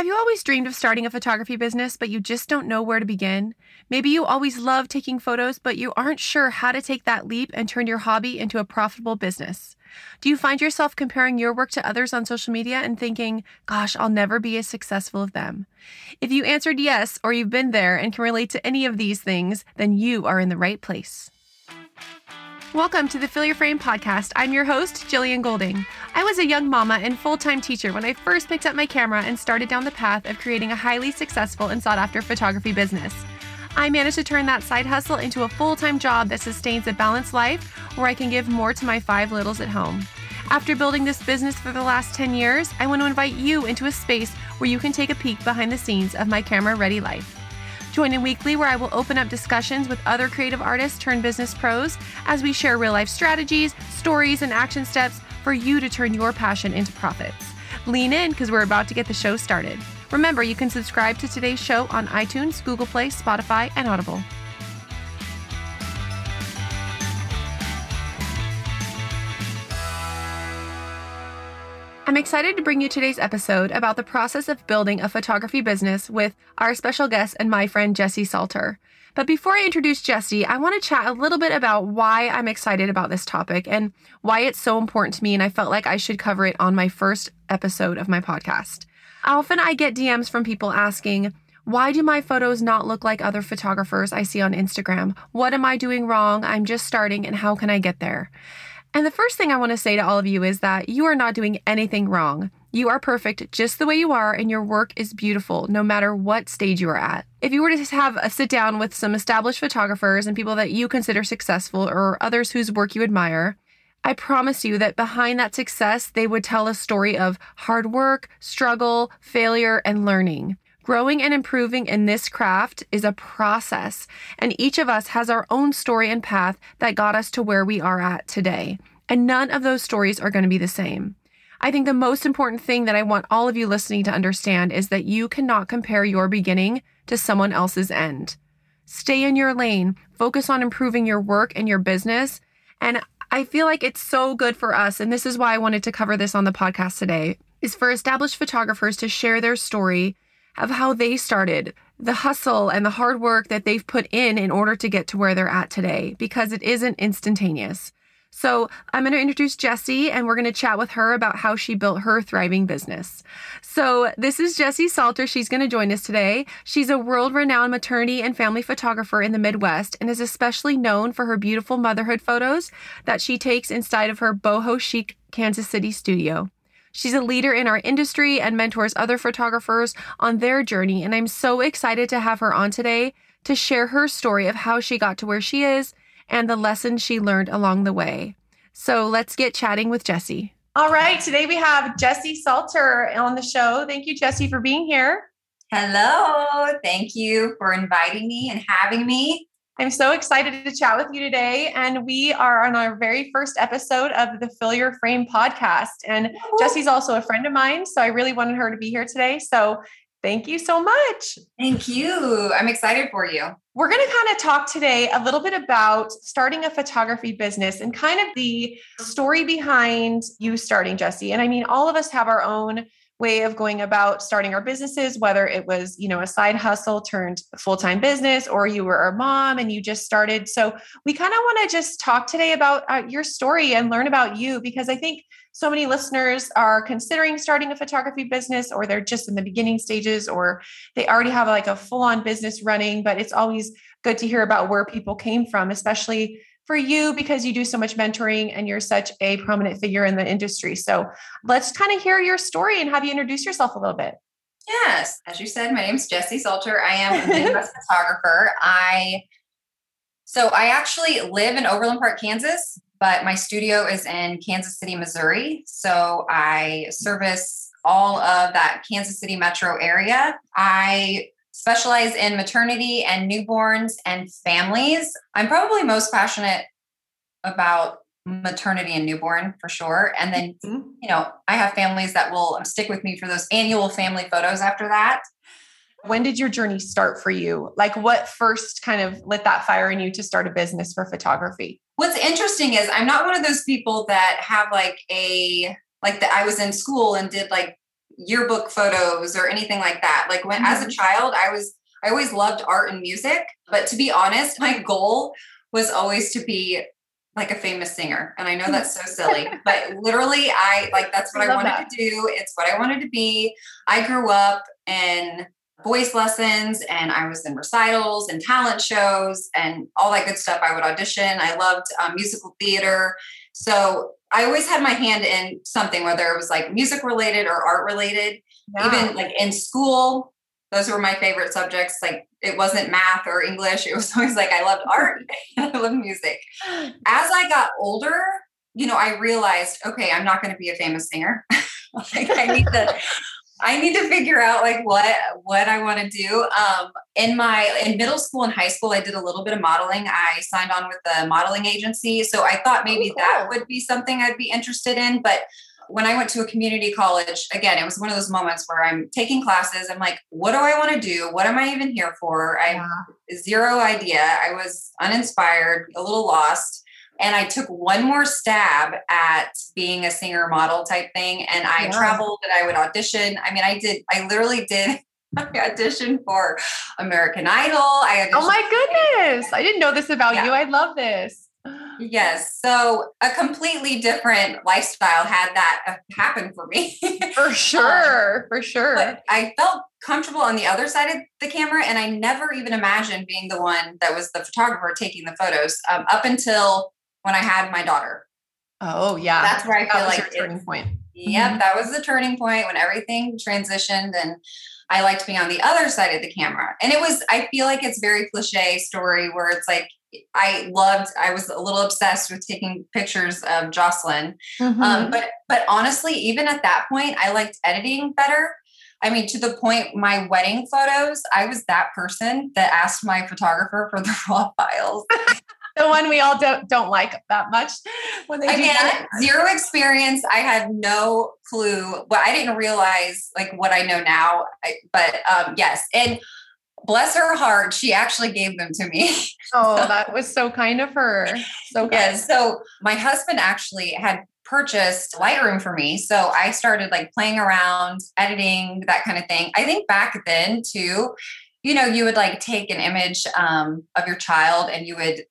Have you always dreamed of starting a photography business, but you just don't know where to begin? Maybe you always love taking photos, but you aren't sure how to take that leap and turn your hobby into a profitable business. Do you find yourself comparing your work to others on social media and thinking, gosh, I'll never be as successful as them? If you answered yes, or you've been there and can relate to any of these things, then you are in the right place. Welcome to the Fill Your Frame podcast. I'm your host, Jillian Golding. I was a young mama and full time teacher when I first picked up my camera and started down the path of creating a highly successful and sought after photography business. I managed to turn that side hustle into a full time job that sustains a balanced life where I can give more to my five littles at home. After building this business for the last 10 years, I want to invite you into a space where you can take a peek behind the scenes of my camera ready life. Join in weekly where I will open up discussions with other creative artists turned business pros as we share real life strategies, stories, and action steps for you to turn your passion into profits. Lean in because we're about to get the show started. Remember, you can subscribe to today's show on iTunes, Google Play, Spotify, and Audible. I'm excited to bring you today's episode about the process of building a photography business with our special guest and my friend Jessie Salter. But before I introduce Jessie, I want to chat a little bit about why I'm excited about this topic and why it's so important to me. And I felt like I should cover it on my first episode of my podcast. Often I get DMs from people asking, why do my photos not look like other photographers I see on Instagram? What am I doing wrong? I'm just starting, and how can I get there? And the first thing I want to say to all of you is that you are not doing anything wrong. You are perfect just the way you are, and your work is beautiful no matter what stage you are at. If you were to have a sit down with some established photographers and people that you consider successful or others whose work you admire, I promise you that behind that success, they would tell a story of hard work, struggle, failure, and learning. Growing and improving in this craft is a process, and each of us has our own story and path that got us to where we are at today. And none of those stories are going to be the same. I think the most important thing that I want all of you listening to understand is that you cannot compare your beginning to someone else's end. Stay in your lane, focus on improving your work and your business. And I feel like it's so good for us. And this is why I wanted to cover this on the podcast today is for established photographers to share their story of how they started, the hustle and the hard work that they've put in in order to get to where they're at today, because it isn't instantaneous. So I'm going to introduce Jessie and we're going to chat with her about how she built her thriving business. So this is Jessie Salter. She's going to join us today. She's a world renowned maternity and family photographer in the Midwest and is especially known for her beautiful motherhood photos that she takes inside of her boho chic Kansas City studio. She's a leader in our industry and mentors other photographers on their journey. And I'm so excited to have her on today to share her story of how she got to where she is and the lessons she learned along the way. So let's get chatting with Jessie. All right. Today we have Jessie Salter on the show. Thank you, Jessie, for being here. Hello. Thank you for inviting me and having me. I'm so excited to chat with you today. And we are on our very first episode of the Fill Your Frame podcast. And Jessie's also a friend of mine. So I really wanted her to be here today. So thank you so much. Thank you. I'm excited for you. We're going to kind of talk today a little bit about starting a photography business and kind of the story behind you starting, Jessie. And I mean, all of us have our own way of going about starting our businesses whether it was you know a side hustle turned full-time business or you were a mom and you just started. So we kind of want to just talk today about uh, your story and learn about you because i think so many listeners are considering starting a photography business or they're just in the beginning stages or they already have like a full-on business running but it's always good to hear about where people came from especially for you because you do so much mentoring and you're such a prominent figure in the industry. So let's kind of hear your story and have you introduce yourself a little bit. Yes, as you said, my name is Jessie Salter. I am a Midwest photographer. I so I actually live in Overland Park, Kansas, but my studio is in Kansas City, Missouri. So I service all of that Kansas City metro area. I specialize in maternity and newborns and families. I'm probably most passionate about maternity and newborn for sure. And then, mm-hmm. you know, I have families that will stick with me for those annual family photos after that. When did your journey start for you? Like, what first kind of lit that fire in you to start a business for photography? What's interesting is I'm not one of those people that have like a, like that I was in school and did like yearbook photos or anything like that. Like when mm-hmm. as a mm-hmm. child, I was I always loved art and music, but to be honest, my goal was always to be like a famous singer. And I know that's so silly, but literally I like that's what I, I wanted that. to do. It's what I wanted to be. I grew up in voice lessons and I was in recitals and talent shows and all that good stuff. I would audition. I loved um, musical theater. So I always had my hand in something, whether it was like music related or art related. Even like in school, those were my favorite subjects. Like it wasn't math or English. It was always like I loved art I loved music. As I got older, you know, I realized, okay, I'm not going to be a famous singer. like I need to I need to figure out like what what I want to do. Um, in my in middle school and high school, I did a little bit of modeling. I signed on with the modeling agency, so I thought maybe oh, cool. that would be something I'd be interested in. But when I went to a community college, again, it was one of those moments where I'm taking classes. I'm like, what do I want to do? What am I even here for? I yeah. zero idea. I was uninspired, a little lost and I took one more stab at being a singer model type thing. And I yeah. traveled and I would audition. I mean, I did, I literally did. I auditioned for American Idol. I oh my goodness. I didn't know this about yeah. you. I love this. Yes. So a completely different lifestyle had that happen for me. for um, sure. For sure. I felt comfortable on the other side of the camera. And I never even imagined being the one that was the photographer taking the photos um, up until when I had my daughter. Oh yeah. That's where I feel like turning point. Yep, mm-hmm. that was the turning point when everything transitioned and I liked being on the other side of the camera. And it was, I feel like it's very cliche story where it's like I loved, I was a little obsessed with taking pictures of Jocelyn. Um, mm-hmm. Um, but but honestly, even at that point, I liked editing better. I mean, to the point, my wedding photos, I was that person that asked my photographer for the raw files. The one we all don't don't like that much when they Again, zero experience. I had no clue, but I didn't realize like what I know now. I, but um, yes, and bless her heart, she actually gave them to me. Oh, that was so kind of her. So good. yeah. So my husband actually had purchased Lightroom for me. So I started like playing around, editing, that kind of thing. I think back then too, you know, you would like take an image um, of your child and you would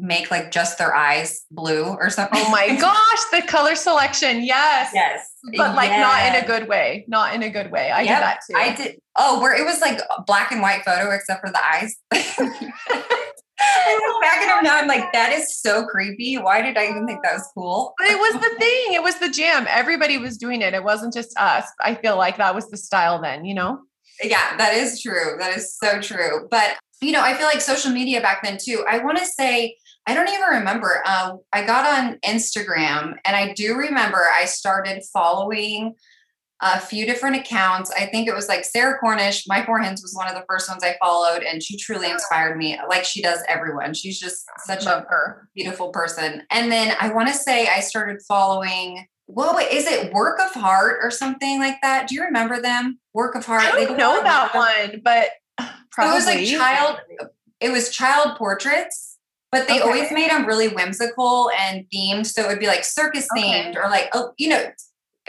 make like just their eyes blue or something. Oh my gosh, the color selection. Yes. Yes. But like yes. not in a good way. Not in a good way. I yep. did that too. I did. Oh, where it was like black and white photo except for the eyes. I look back at him now. I'm like, that is so creepy. Why did I even think that was cool? But it was the thing. It was the jam. Everybody was doing it. It wasn't just us. I feel like that was the style then, you know? Yeah, that is true. That is so true. But, you know, I feel like social media back then too, I want to say I don't even remember. Uh, I got on Instagram and I do remember I started following a few different accounts. I think it was like Sarah Cornish. My Four Hens was one of the first ones I followed, and she truly inspired me, like she does everyone. She's just such Love a her. beautiful person. And then I want to say I started following. Wait, is it Work of Heart or something like that? Do you remember them? Work of Heart. I don't know that one, but probably. it was like child. It was child portraits but they okay. always made them really whimsical and themed. So it would be like circus themed okay. or like, oh, you know,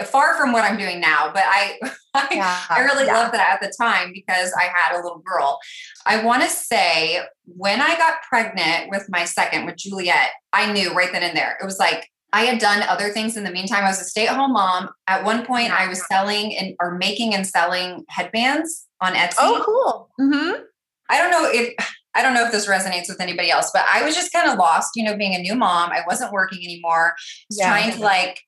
far from what I'm doing now, but I I, yeah, I really yeah. loved that at the time because I had a little girl. I want to say when I got pregnant with my second with Juliet, I knew right then and there. It was like I had done other things in the meantime. I was a stay-at-home mom. At one point, I was selling and or making and selling headbands on Etsy. Oh, cool. Mm-hmm. I don't know if I don't know if this resonates with anybody else, but I was just kind of lost, you know, being a new mom. I wasn't working anymore. Yeah. Trying to like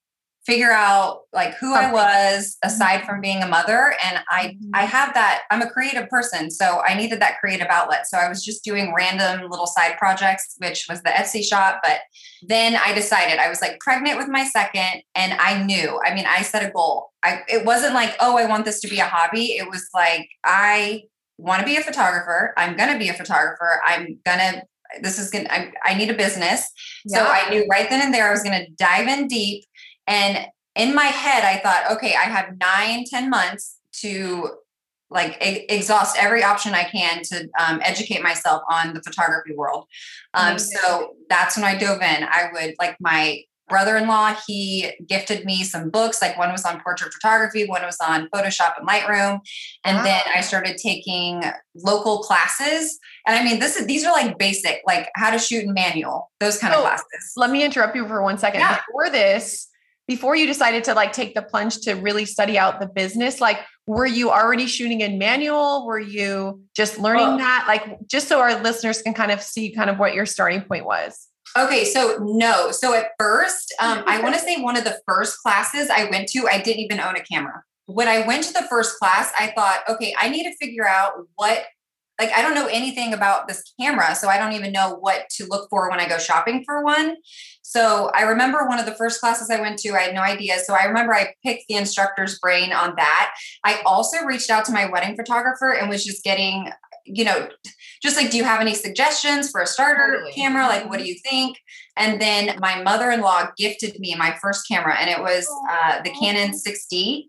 figure out like who Something. I was aside from being a mother. And I mm-hmm. I have that, I'm a creative person. So I needed that creative outlet. So I was just doing random little side projects, which was the Etsy shop. But then I decided I was like pregnant with my second and I knew, I mean, I set a goal. I it wasn't like, oh, I want this to be a hobby. It was like I want to be a photographer. I'm going to be a photographer. I'm going to, this is going to, I need a business. Yeah. So I knew right then and there I was going to dive in deep. And in my head, I thought, okay, I have nine, ten months to like e- exhaust every option I can to um, educate myself on the photography world. Um, so that's when I dove in. I would like my brother-in-law he gifted me some books like one was on portrait photography one was on photoshop and lightroom. And wow. then i started taking local classes. And i mean this is these are like basic like how to shoot in manual those kind of oh, classes. let me interrupt you for one second. Yeah. before this before you decided to like take the plunge to really study out the business like were you already shooting in manual? Were you just learning well, that? Like just so our listeners can kind of see kind of what your starting point was Okay, so no. So at first, um, I want to say one of the first classes I went to, I didn't even own a camera. When I went to the first class, I thought, okay, I need to figure out what, like, I don't know anything about this camera. So I don't even know what to look for when I go shopping for one. So I remember one of the first classes I went to, I had no idea. So I remember I picked the instructor's brain on that. I also reached out to my wedding photographer and was just getting, you know, just like, do you have any suggestions for a starter totally. camera? Like, what do you think? And then my mother in law gifted me my first camera, and it was uh, the Canon 6D.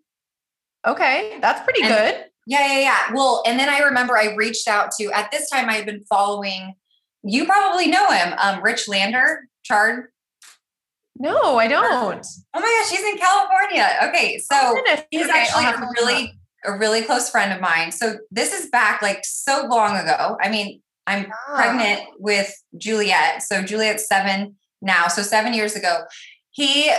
Okay, that's pretty and, good. Yeah, yeah, yeah. Well, and then I remember I reached out to, at this time, I had been following, you probably know him, um, Rich Lander, Chard. No, I don't. Oh my gosh, he's in California. Okay, so oh, he's okay, actually a really a really close friend of mine. So this is back like so long ago. I mean, I'm ah. pregnant with Juliet. So Juliet's seven now. So seven years ago, he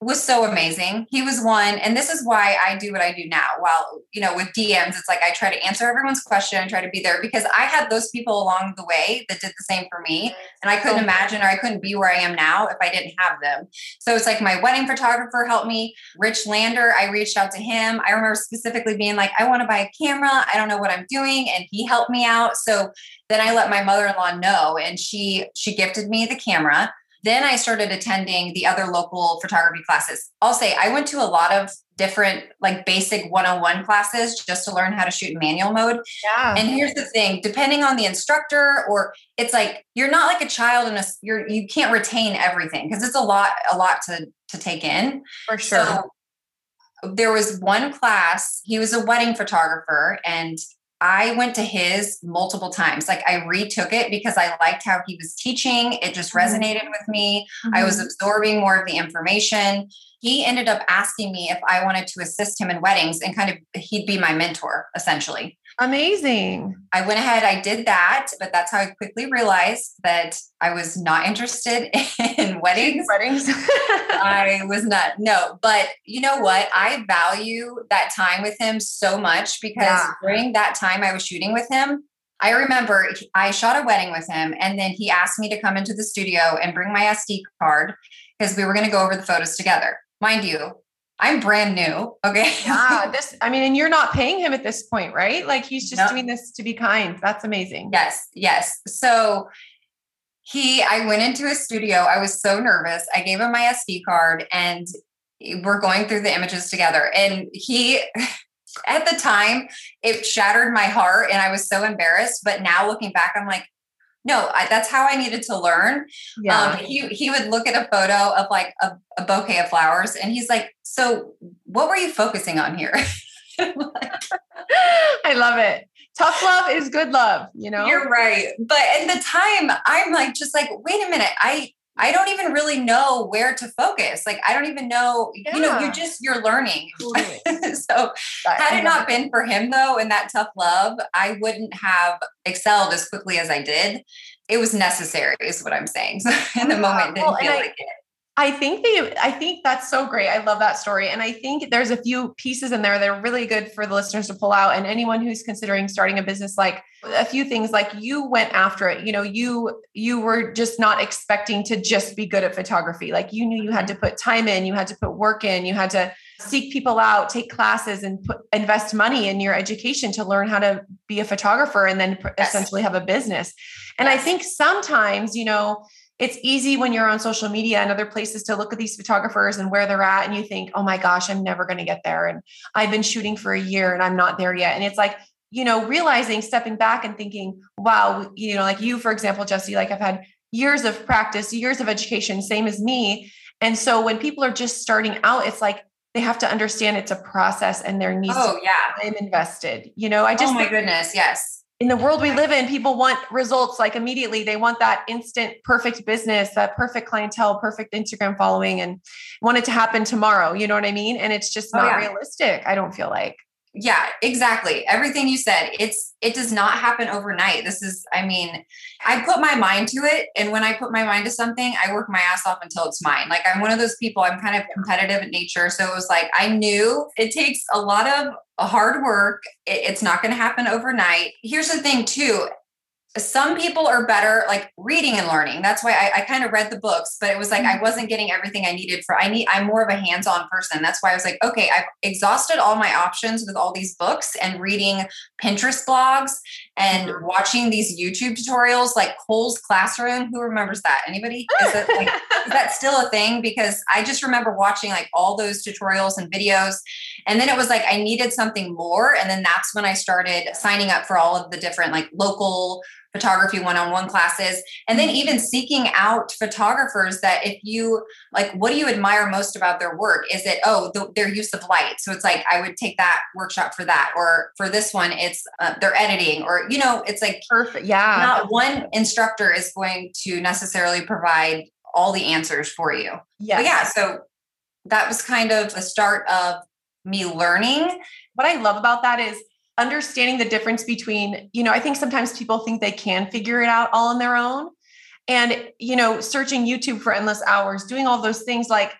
was so amazing. He was one, and this is why I do what I do now. While you know, with DMs, it's like I try to answer everyone's question and try to be there because I had those people along the way that did the same for me, and I couldn't imagine or I couldn't be where I am now if I didn't have them. So it's like my wedding photographer helped me. Rich Lander, I reached out to him. I remember specifically being like, I want to buy a camera. I don't know what I'm doing, and he helped me out. So then I let my mother-in-law know, and she she gifted me the camera then I started attending the other local photography classes. I'll say I went to a lot of different like basic 101 classes just to learn how to shoot in manual mode. Yeah. And here's the thing, depending on the instructor or it's like you're not like a child and you're you can't retain everything because it's a lot a lot to to take in. For sure. So, there was one class, he was a wedding photographer and I went to his multiple times. Like I retook it because I liked how he was teaching. It just mm-hmm. resonated with me. Mm-hmm. I was mm-hmm. absorbing more of the information. He ended up asking me if I wanted to assist him in weddings and kind of he'd be my mentor essentially. Amazing. I went ahead, I did that, but that's how I quickly realized that I was not interested in weddings. Weddings. I was not, no, but you know what? I value that time with him so much because yeah. during that time I was shooting with him, I remember I shot a wedding with him and then he asked me to come into the studio and bring my SD card because we were going to go over the photos together. Mind you, I'm brand new. Okay. yeah. This, I mean, and you're not paying him at this point, right? Like he's just doing this to be kind. That's amazing. Yes. Yes. So he, I went into his studio. I was so nervous. I gave him my SD card and we're going through the images together. And he, at the time, it shattered my heart and I was so embarrassed. But now looking back, I'm like, no, I, that's how I needed to learn. Yeah. Um, he, he would look at a photo of like a, a, bouquet of flowers and he's like, so what were you focusing on here? I love it. Tough love is good love, you know? You're right. But at the time, I'm like, just like, wait a minute. I, I don't even really know where to focus. Like I don't even know, yeah. you know, you're just you're learning. Totally. so had it not been for him though and that tough love, I wouldn't have excelled as quickly as I did. It was necessary, is what I'm saying. So in the moment didn't well, feel like it. I think they I think that's so great. I love that story. And I think there's a few pieces in there that are really good for the listeners to pull out. And anyone who's considering starting a business, like a few things like you went after it. You know, you you were just not expecting to just be good at photography. Like you knew you had mm-hmm. to put time in, you had to put work in, you had to seek people out, take classes and put invest money in your education to learn how to be a photographer and then yes. essentially have a business. And yes. I think sometimes, you know, it's easy when you're on social media and other places to look at these photographers and where they're at and you think oh my gosh i'm never going to get there. And i've been shooting for a year and i'm not there yet. And it's like you know realizing stepping back and thinking wow you know like you for example jessie like i've had years of practice years of education same as me. And so when people are just starting out it's like they have to understand it's a process and there needs oh, to be yeah. time invested you know? I oh just oh my goodness yes in the world we live in, people want results like immediately. They want that instant perfect business, that perfect clientele, perfect Instagram following, and want it to happen tomorrow. You know what I mean? And it's just oh, not oh, yeah. realistic, I don't feel like. Yeah, exactly. Everything you said, it's it does not happen overnight. This is, I mean, I put my mind to it. And when I put my mind to something, I work my ass off until it's mine. Like I'm one of those people, I'm kind of competitive in nature. So it was like I knew it takes a lot of hard work. it's not going to happen overnight. Here's the thing, too some people are better like reading and learning that's why i, I kind of read the books but it was like i mm-hmm. wasn't getting everything i needed for i need i'm more of a hands-on person that's why i was like okay i've exhausted all my options with all these books and reading pinterest blogs and mm-hmm. watching these youtube tutorials like cole's classroom who remembers that? Anybody? Is, it like, is that still a thing? Because i just remember watching like all those tutorials and videos and then it was like i needed something more and then that's when i started signing up for all of the different like local photography one-on-one classes and then even seeking out photographers that if you like what do you admire most about their work? Is it oh the, their use of light? So it's like i would take that workshop for that or for this one it's uh, their editing or you know it's like perfect yeah. not one instructor is going to necessarily provide all the answers for you. Yeah yeah so that was kind of the start of me learning. What i love about that is understanding the difference between, you know, I think sometimes people think they can figure it out all on their own. And, you know, searching YouTube for endless hours, doing all those things like,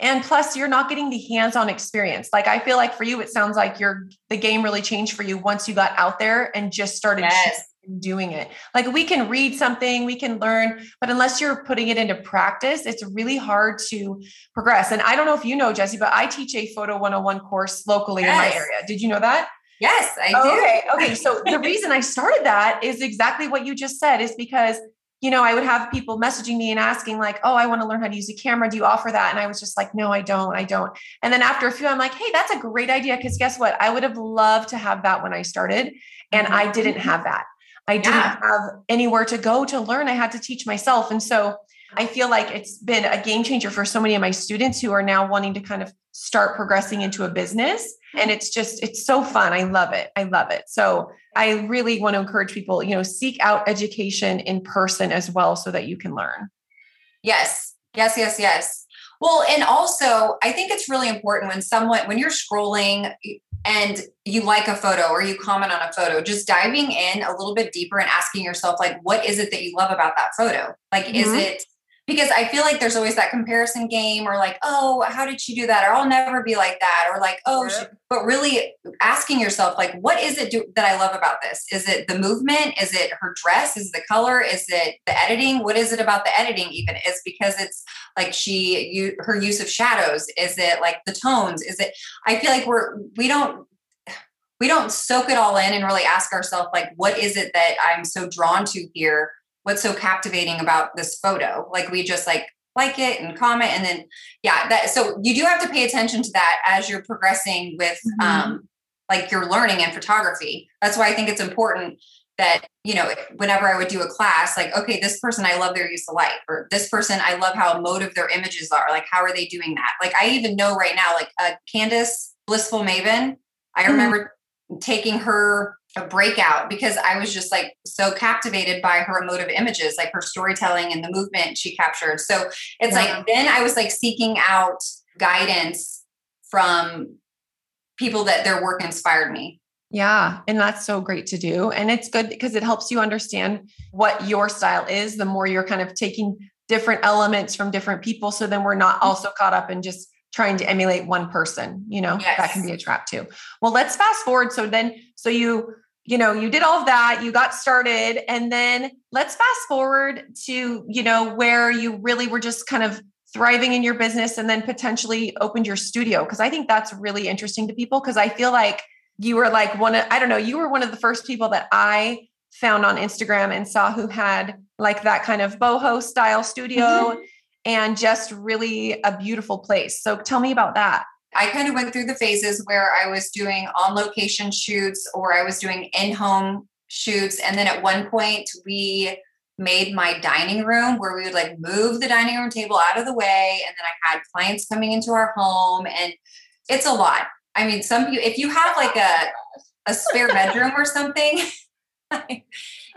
and plus you're not getting the hands-on experience. Like I feel like for you, it sounds like your the game really changed for you once you got out there and just started yes. doing it. Like we can read something, we can learn, but unless you're putting it into practice, it's really hard to progress. And I don't know if you know, Jessie, but I teach a photo 101 course locally yes. in my area. Did you know that? Yes, I do. Okay. Okay. So the reason I started that is exactly what you just said is because, you know, I would have people messaging me and asking, like, oh, I want to learn how to use a camera. Do you offer that? And I was just like, no, I don't. I don't. And then after a few, I'm like, hey, that's a great idea. Cause guess what? I would have loved to have that when I started. And mm-hmm. I didn't have that. I didn't yeah. have anywhere to go to learn. I had to teach myself. And so I feel like it's been a game changer for so many of my students who are now wanting to kind of start progressing into a business. And it's just it's so fun. I love it. I love it. So i really want to encourage people you know seek out education in person as well so that you can learn. Yes. Yes yes yes. Well and also i think it's really important when someone when you're scrolling and you like a photo or you comment on a photo just diving in a little bit deeper and asking yourself like what is it that you love about that photo? Like mm-hmm. is it because I feel like there's always that comparison game or like, oh, how did she do that? Or I'll never be like that. Or like, oh, but really asking yourself, like, what is it do, that I love about this? Is it the movement? Is it her dress? Is the color? Is it the editing? What is it about the editing even? Is because it's like she, you, her use of shadows. Is it like the tones? Is it, I feel like we're, we don't, we don't soak it all in and really ask ourselves, like, what is it that I'm so drawn to here? What's so captivating about this photo like we just like like it and comment and then yeah that so you do have to pay attention to that as you're progressing with mm-hmm. um like your learning and photography that's why i think it's important that you know whenever i would do a class like okay this person i love their use of light or this person i love how emotive their images are like how are they doing that like i even know right now like uh, candace blissful maven i mm-hmm. remember taking her a breakout because I was just like so captivated by her emotive images, like her storytelling and the movement she captured. So it's yeah. like then I was like seeking out guidance from people that their work inspired me. Yeah. And that's so great to do. And it's good because it helps you understand what your style is, the more you're kind of taking different elements from different people. So then we're not mm-hmm. also caught up in just trying to emulate one person, you know, yes. that can be a trap too. Well, let's fast forward. So then, so you you know, you did all of that, you got started, and then let's fast forward to, you know, where you really were just kind of thriving in your business and then potentially opened your studio. Cause I think that's really interesting to people because I feel like you were like one of, I don't know, you were one of the first people that I found on Instagram and saw who had like that kind of boho style studio mm-hmm. and just really a beautiful place. So tell me about that. I kind of went through the phases where I was doing on location shoots or I was doing in home shoots. And then at one point, we made my dining room where we would like move the dining room table out of the way. And then I had clients coming into our home. And it's a lot. I mean, some people, if you have like a, a spare bedroom or something,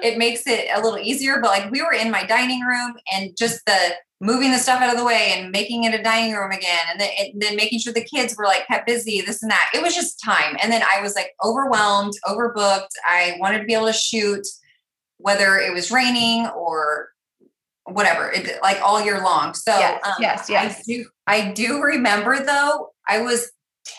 it makes it a little easier. But like we were in my dining room and just the moving the stuff out of the way and making it a dining room again. And then, and then making sure the kids were like kept busy this and that. It was just time. And then i was like overwhelmed overbooked. I wanted to be able to shoot whether it was raining or whatever it, like all year long. So yes um, yes, yes. I, do, I do remember though i was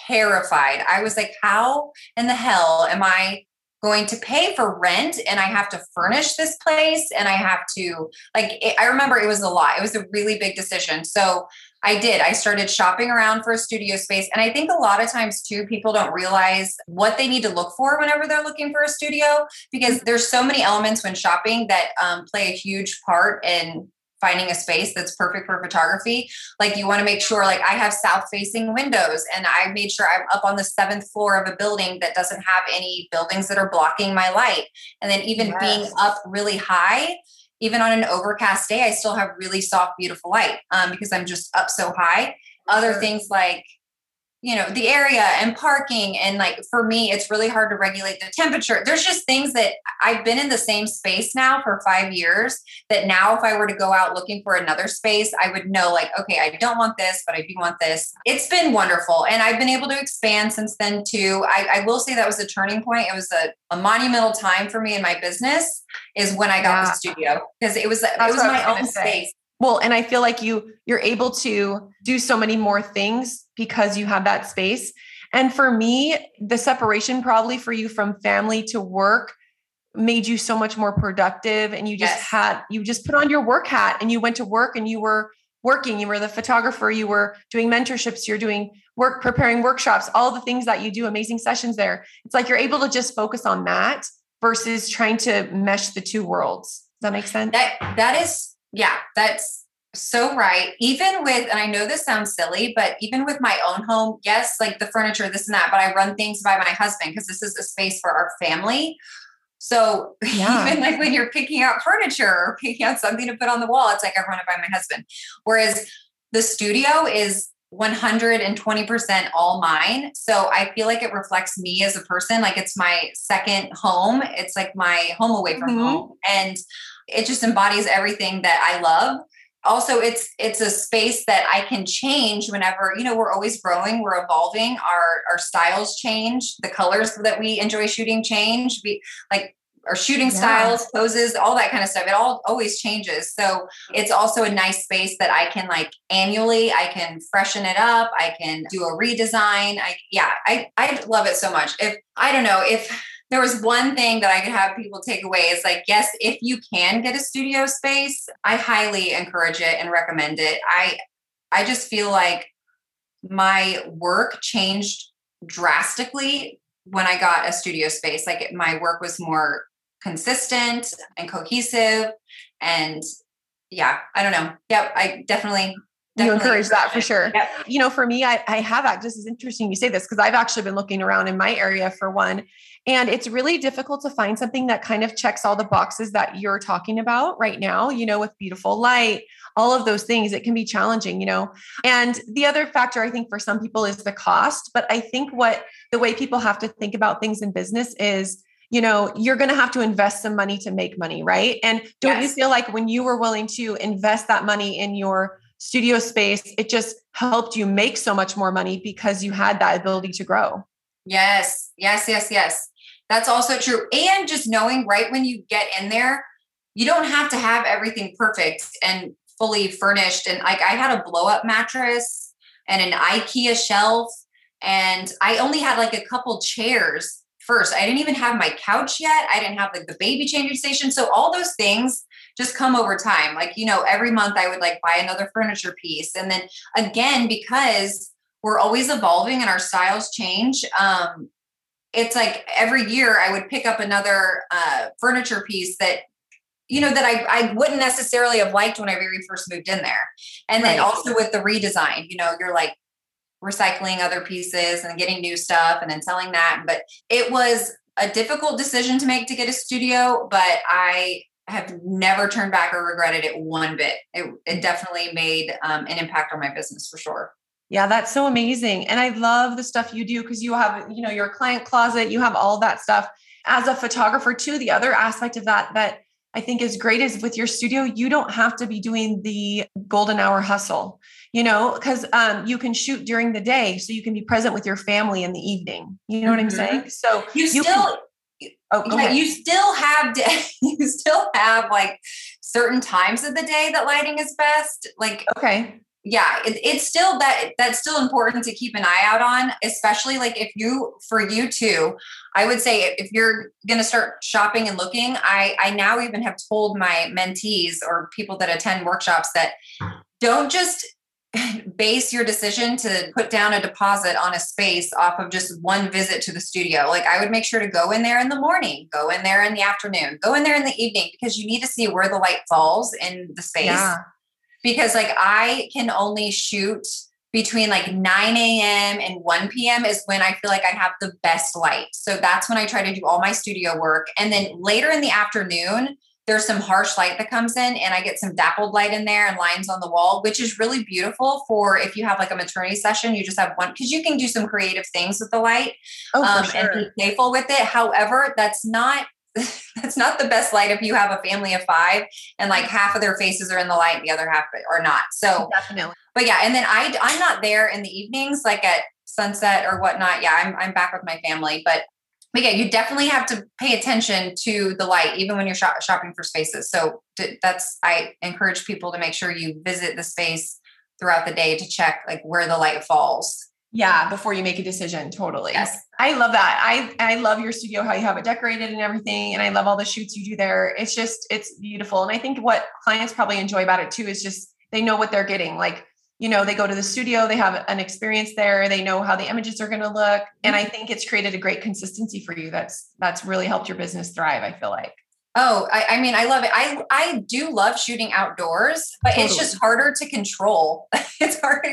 terrified. I was like how in the hell am i going to pay for rent and I have to furnish this place and I have to like it, I remember it was a lot. It was a really big decision. So I did. I started shopping around for a studio space and I think a lot of times too people don't realize what they need to look for whenever they're looking for a studio because there's so many elements when shopping that um, play a huge part in finding a space that's perfect for photography. Like you want to make sure like I have south facing windows and I made sure I'm up on the seventh floor of a building that doesn't have any buildings that are blocking my light. And then even yes. being up really high, even on an overcast day, I still have really soft, beautiful light um, because I'm just up so high. Other things like you know the area and parking and like for me it's really hard to regulate the temperature. There's just things that i've been in the same space now for five years that now if i were to go out looking for another space i would know like okay i don't want this but i do want this. It's been wonderful and i've been able to expand since then too. I, I will say that was a turning point. It was a, a monumental time for me in my business is when i got yeah. the studio because it was That's it was my own space well, and I feel like you you're able to do so many more things because you have that space. And for me, the separation probably for you from family to work made you so much more productive and you just yes. had you just put on your work hat and you went to work and you were working you were the photographer you were doing mentorships you're doing work preparing workshops all the things that you do amazing sessions there it's like you're able to just focus on that versus trying to mesh the two worlds does that make sense that that is yeah, that's so right. Even with, and I know this sounds silly, but even with my own home, yes, like the furniture, this and that, but I run things by my husband because this is a space for our family. So yeah. even like when you're picking out furniture or picking out something to put on the wall, it's like I run it by my husband. Whereas the studio is 120% all mine. So I feel like it reflects me as a person. Like it's my second home. It's like my home away from mm-hmm. home. And it just embodies everything that I love. Also, it's it's a space that I can change whenever, you know, we're always growing, we're evolving, our our styles change, the colors that we enjoy shooting change. We like our shooting yeah. styles, poses, all that kind of stuff. It all always changes. So it's also a nice space that I can like annually, I can freshen it up. I can do a redesign. I yeah, I I love it so much. If I don't know if there was one thing that I could have people take away is like, yes, if you can get a studio space, I highly encourage it and recommend it. I I just feel like my work changed drastically when I got a studio space. Like my work was more consistent and cohesive and yeah, I don't know. Yep, I definitely you encourage that for sure. Yep. You know, for me, I, I have that. This is interesting you say this because I've actually been looking around in my area for one, and it's really difficult to find something that kind of checks all the boxes that you're talking about right now. You know, with beautiful light, all of those things, it can be challenging. You know, and the other factor I think for some people is the cost. But I think what the way people have to think about things in business is you know you're going to have to invest some money to make money right and don't yes. you feel like when you were willing to invest that money in your studio space, it just helped you make so much more money because you had that ability to grow. Yes, yes, yes, yes. That's also true. And just knowing right when you get in there, you don't have to have everything perfect and fully furnished. And like I had a blow up mattress and an IKEA shelf, and I only had like a couple chairs first. I didn't even have my couch yet. I didn't have like the baby changing station. So all those things just come over time. Like, you know, every month I would like buy another furniture piece. And then again, because we're always evolving and our styles change, um, it's like every year I would pick up another uh, furniture piece that you know that I, I wouldn't necessarily have liked when I very first moved in there. And right. then also with the redesign, you know, you're like recycling other pieces and getting new stuff and then selling that. But it was a difficult decision to make to get a studio, but I have never turned back or regretted it one bit. It, it definitely made um, an impact on my business for sure. Yeah, that's so amazing. And I love the stuff you do because you have, you know, your client closet, you have all that stuff. as a photographer too, the other aspect of that that I think is great is with your studio, you don't have to be doing the golden hour hustle, you know, because um, you can shoot during the day, so you can be present with your family in the evening. You know mm-hmm. what I'm mm-hmm. saying? So you, you still. Can, Oh, yeah, you still have you still have like certain times of the day that lighting is best. Like okay, yeah, it, it's still that that's still important to keep an eye out on, especially like if you for you too. I would say if you're going to start shopping and looking, I I now even have told my mentees or people that attend workshops that don't just base your decision to put down a deposit on a space off of just one visit to the studio. Like I would make sure to go in there in the morning, go in there in the afternoon, go in there in the evening because you need to see where the light falls in the space. Yeah because like I can only shoot between like 9 a.m. and 1 p.m. is when I feel like I have the best light. So that's when I try to do all my studio work. And then later in the afternoon, there's some harsh light that comes in and I get some dappled light in there and lines on the wall, which is really beautiful for if you have like a maternity session, you just have one because you can do some creative things with the light oh, um, sure. and be playful with it. However, that's not that's not the best light if you have a family of five and like half of their faces are in the light, the other half are not. So definitely. But yeah, and then I I'm not there in the evenings, like at sunset or whatnot. Yeah, I'm I'm back with my family, but but yeah, you definitely have to pay attention to the light, even when you're shop- shopping for spaces. So that's I encourage people to make sure you visit the space throughout the day to check like where the light falls yeah, before you make a decision. Totally. Yes. I love that. I I love your studio, how you have it decorated and everything. And I love all the shoots you do there. It's just, it's beautiful. And I think what clients probably enjoy about it too is just they know what they're getting. Like, you know, they go to the studio, they have an experience there, they know how the images are going to look. And I think it's created a great consistency for you. That's that's really helped your business thrive, I feel like. Oh, I, I, mean, I love it. I I do love shooting outdoors, but totally. it's just harder to control. it's hard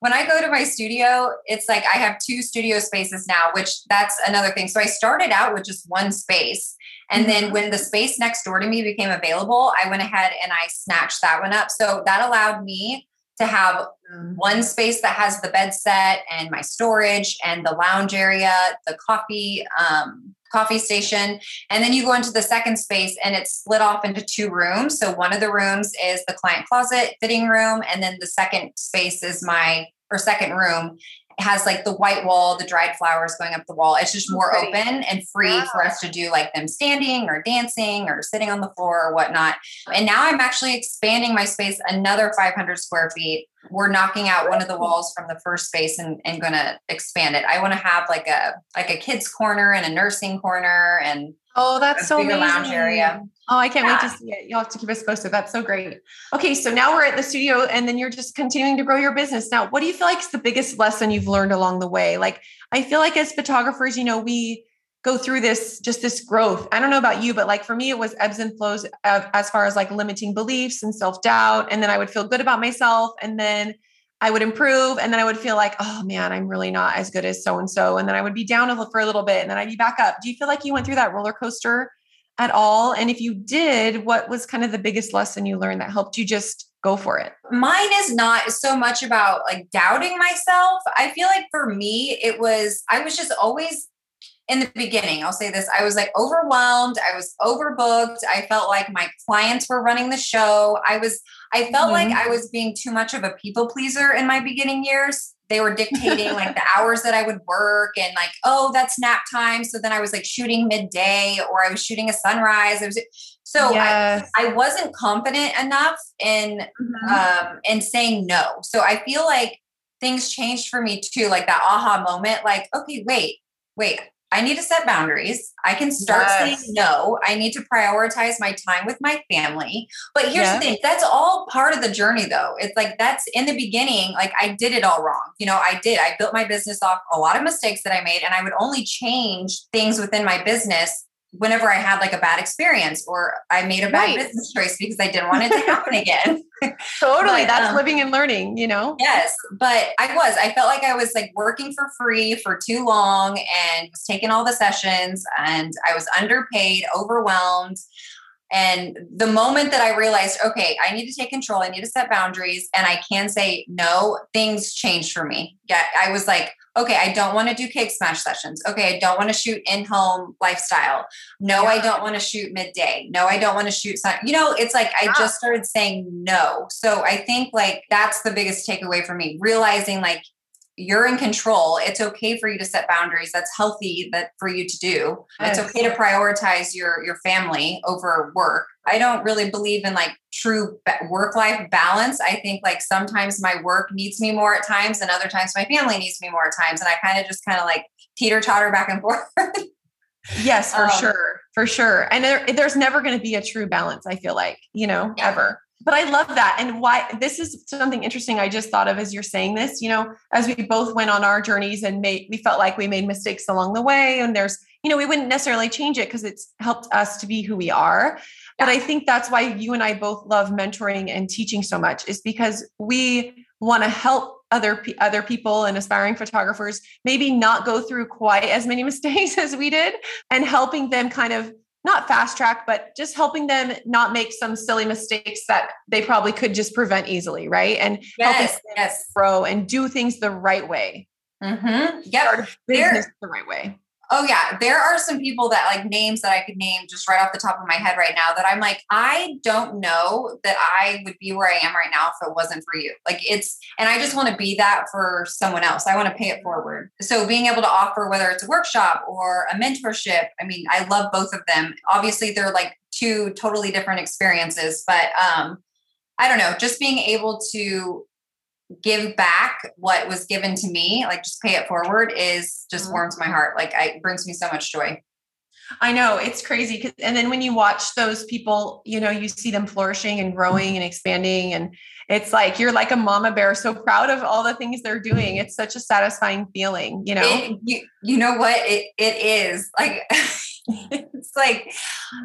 when I go to my studio, it's like I have two studio spaces now, which that's another thing. So I started out with just one space. And then mm-hmm. when the space next door to me became available, I went ahead and I snatched that one up. So that allowed me to have mm. one space that has the bed set and my storage and the lounge area, the coffee um, coffee station, and then you go into the second space and it's split off into two rooms. So one of the rooms is the client closet fitting room, and then the second space is my or second room has like the white wall, the dried flowers going up the wall. It's just oh, more Great. open and free wow. for us to do like them standing or dancing or sitting on the floor or whatnot. And now I'm actually expanding my space another 500 square feet. We're knocking out one of the walls from the first space and, and going to expand it. I want to have like a like a kids corner and a nursing corner and Oh, that's so amazing. lounge area. Oh, I can't yeah. wait to see it. You'll have to keep us posted. That's so great. Okay, so now we're at the studio and then you're just continuing to grow your business. Now, what do you feel like is the biggest lesson you've learned along the way? Like, I feel like as photographers, you know, we go through this just this growth. I don't know about you, but like for me, it was ebbs and flows as far as like limiting beliefs and self doubt. And then I would feel good about myself. And then I would improve and then I would feel like, oh man, I'm really not as good as so and so. And then I would be down for a little bit and then I'd be back up. Do you feel like you went through that roller coaster at all? And if you did, what was kind of the biggest lesson you learned that helped you just go for it? Mine is not so much about like doubting myself. I feel like for me, it was, I was just always in the beginning, I'll say this I was like overwhelmed. I was overbooked. I felt like my clients were running the show. I was, I felt mm-hmm. like I was being too much of a people pleaser in my beginning years. They were dictating like the hours that I would work and like, oh, that's nap time. So then I was like shooting midday or I was shooting a sunrise. It was so yes. I, I wasn't confident enough in mm-hmm. um in saying no. So I feel like things changed for me too, like that aha moment, like, okay, wait, wait, I need to set boundaries. I can start yes. saying no. I need to prioritize my time with my family. But here's yeah. the thing that's all part of the journey, though. It's like that's in the beginning, like I did it all wrong. You know, I did. I built my business off a lot of mistakes that I made, and I would only change things within my business whenever I had like a bad experience or I made a bad right. business choice because I didn't want it to happen again. totally. But, that's um, living and learning, you know? Yes. But I was, I felt like I was like working for free for too long and was taking all the sessions and I was underpaid, overwhelmed. And the moment that I realized, okay, I need to take control, I need to set boundaries, and I can say no, things changed for me. Yeah, I was like, okay, I don't want to do cake smash sessions. Okay, I don't want to shoot in home lifestyle. No, yeah. I don't want to shoot midday. No, I don't want to shoot sun. You know, it's like I yeah. just started saying no. So I think like that's the biggest takeaway for me, realizing like you're in control. It's okay for you to set boundaries. That's healthy that for you to do. Yes. It's okay to prioritize your your family over work. I don't really believe in like true work life balance. I think like sometimes my work needs me more at times and other times my family needs me more at times and I kind of just kind of like teeter totter back and forth. yes, for um, sure. For sure. And there, there's never going to be a true balance, I feel like, you know, yeah. ever but I love that. And why this is something interesting I just thought of as you're saying this, you know, as we both went on our journeys and made, we felt like we made mistakes along the way. And there's, you know, we wouldn't necessarily change it because it's helped us to be who we are. But I think that's why you and I both love mentoring and teaching so much is because we want to help other other people and aspiring photographers maybe not go through quite as many mistakes as we did and helping them kind of not fast track, but just helping them not make some silly mistakes that they probably could just prevent easily, right? And yes, helping yes. grow and do things the right way. Mm-hmm. Business the right way. Oh yeah, there are some people that like names that I could name just right off the top of my head right now that I'm like I don't know that I would be where I am right now if it wasn't for you. Like it's and I just want to be that for someone else. I want to pay it forward. So being able to offer whether it's a workshop or a mentorship, I mean, I love both of them. Obviously they're like two totally different experiences, but um I don't know, just being able to give back what was given to me, like just pay it forward, is just mm-hmm. warms my heart. Like it brings me so much joy. I know it's crazy. And then when you watch those people, you know, you see them flourishing and growing and expanding. And it's like you're like a mama bear, so proud of all the things they're doing. It's such a satisfying feeling, you know? It, you, you know what? It, it is like, it's like,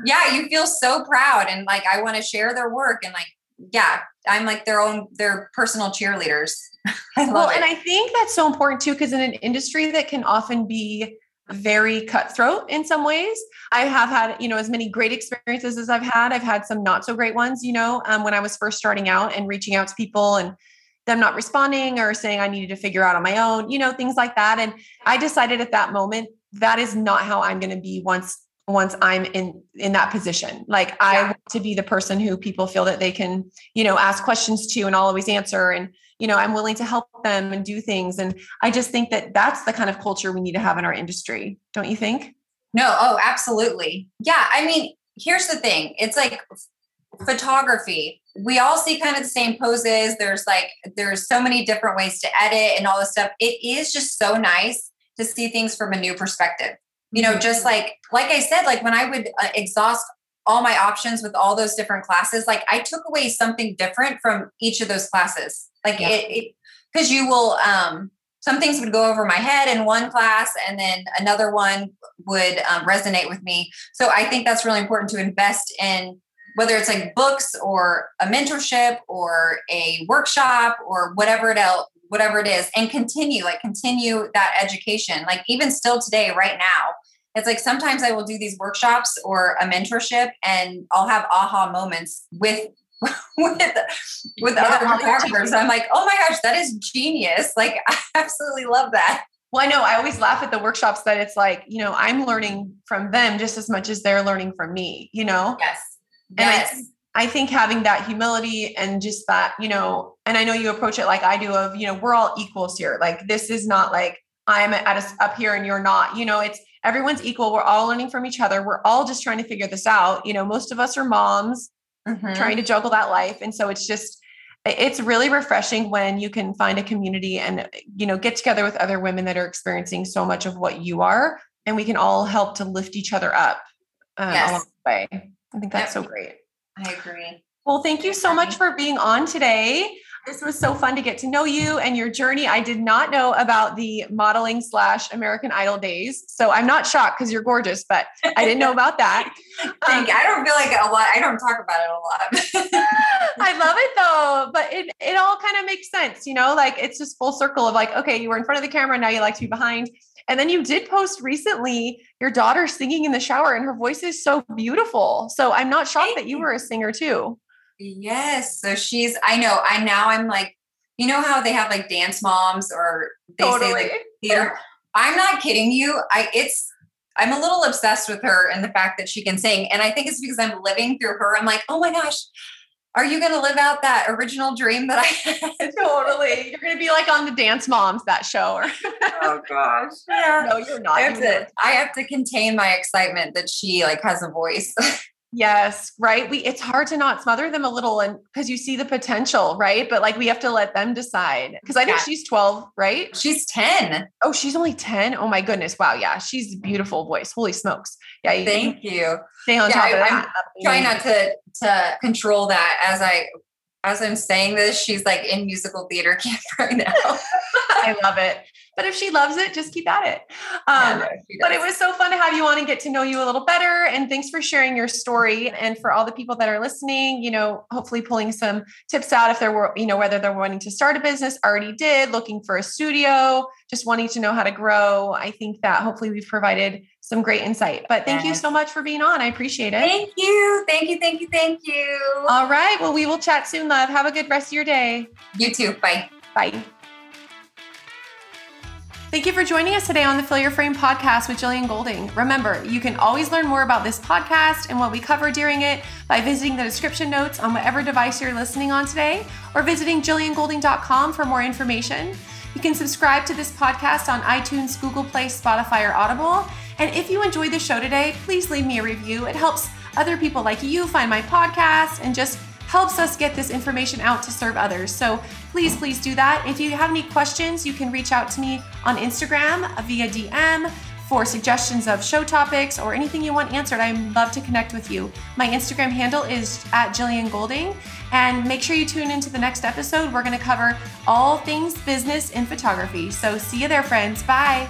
yeah, you feel so proud. And like, I want to share their work and like, yeah, I'm like their own, their personal cheerleaders. well, it. and I think that's so important too, because in an industry that can often be very cutthroat in some ways. I have had, you know, as many great experiences as I've had. I've had some not so great ones, you know, um, when I was first starting out and reaching out to people and them not responding or saying I needed to figure out on my own, you know, things like that. And I decided at that moment that is not how I'm going to be once once i'm in in that position. Like yeah. i want to be the person who people feel that they can you know ask questions to and i'll always answer and you know i'm willing to help them and do things. And i just think that that's the kind of culture we need to have in our industry. Don't you think? No oh absolutely. Yeah i mean here's the thing. It's like photography. We all see kind of the same poses. There's like there's so many different ways to edit and all this stuff. It is just so nice to see things from a new perspective you know just like like i said like when i would uh, exhaust all my options with all those different classes like i took away something different from each of those classes. Like yeah. it because you will um some things would go over my head in one class and then another one would um, resonate with me. So i think that's really important to invest in whether it's like books or a mentorship or a workshop or whatever it else whatever it is and continue like continue that education. Like even still today right now it's like sometimes i will do these workshops or a mentorship and i'll have aha moments with with with yeah, other photographers i'm like oh my gosh that is genius like i absolutely love that well, I know I always laugh at the workshops that it's like, you know, I'm learning from them just as much as they're learning from me, you know? Yes. And yes. I think having that humility and just that, you know, and I know you approach it like I do of, you know, we're all equals here. Like this is not like I'm at a, up here and you're not, you know, it's everyone's equal. We're all learning from each other. We're all just trying to figure this out. You know, most of us are moms mm-hmm. trying to juggle that life. And so it's just, it's really refreshing when you can find a community and, you know, get together with other women that are experiencing so much of what you are. And we can all help to lift each other up uh, yes. along the way. I think that's yep. so great. I agree. Well, thank you so much for being on today. This was so fun to get to know you and your journey. I did not know about the modeling slash American Idol days. So I'm not shocked because you're gorgeous, but I didn't know about that. Um, I don't feel like a lot. I don't talk about it a lot. I love it though, but it, it all kind of makes sense, you know, like it's just full circle of like, okay, you were in front of the camera. Now you like to be behind. And then you did post recently your daughter singing in the shower, and her voice is so beautiful. So I'm not shocked that you were a singer too. Yes. So she's, I know, I now I'm like you know how they have like dance moms or they Totally. say like theater. I'm not kidding you. I it's I'm a little obsessed with her and the fact that she can sing. And I think it's because I'm living through her. I'm like, oh my gosh, are you gonna live out that original dream that I had? totally. You're gonna be like on the Dance Moms that show. Or oh gosh. Yeah. no, you're not. I have to I have to contain my excitement that she like has a voice. Yes, right. We it's hard to not smother them a little and because you see the potential, right? But like we have to let them decide. Because I think Yeah. she's 12, right? She's 10. Oh, she's only 10. Oh my goodness. Wow. Yeah. She's a beautiful voice. Holy smokes. Yeah. You Thank you. stay on Yeah, top of that. I'm That'd be Try amazing. not to to control that as I as I'm saying this, she's like in musical theater camp right now. I love it. But if she loves it, just keep at it. Yeah, Um, no, But it was so fun to have you on and get to know you a little better. And thanks for sharing your story. And for all the people that are listening, you know, hopefully pulling some tips out if there were, you know, whether they're wanting to start a business, already did, looking for a studio, just wanting to know how to grow. I think that hopefully we've provided some great insight. But thank you so much for being on. I appreciate it. Thank you. Thank you. Thank you. Thank you. All right. Well, we will chat soon, love. Have a good rest of your day. you too. Bye. Bye. Thank you for joining us today on the Fill Your Frame podcast with Jillian Golding. Remember, you can always learn more about this podcast and what we cover during it by visiting the description notes on whatever device you're listening on today or visiting jilliangolding.com for more information. You can subscribe to this podcast on iTunes, Google Play, Spotify, or Audible. And if you enjoyed the show today, please leave me a review. It helps other people like you find my podcast and just helps us get this information out to serve others. So please, please do that. If you have any questions, you can reach out to me on Instagram via DM for suggestions of show topics or anything you want answered. I'd love to connect with you. My Instagram handle is at Jillian Golding. And make sure you tune into the next episode. We're going to cover all things business in photography. So see you there, friends. Bye.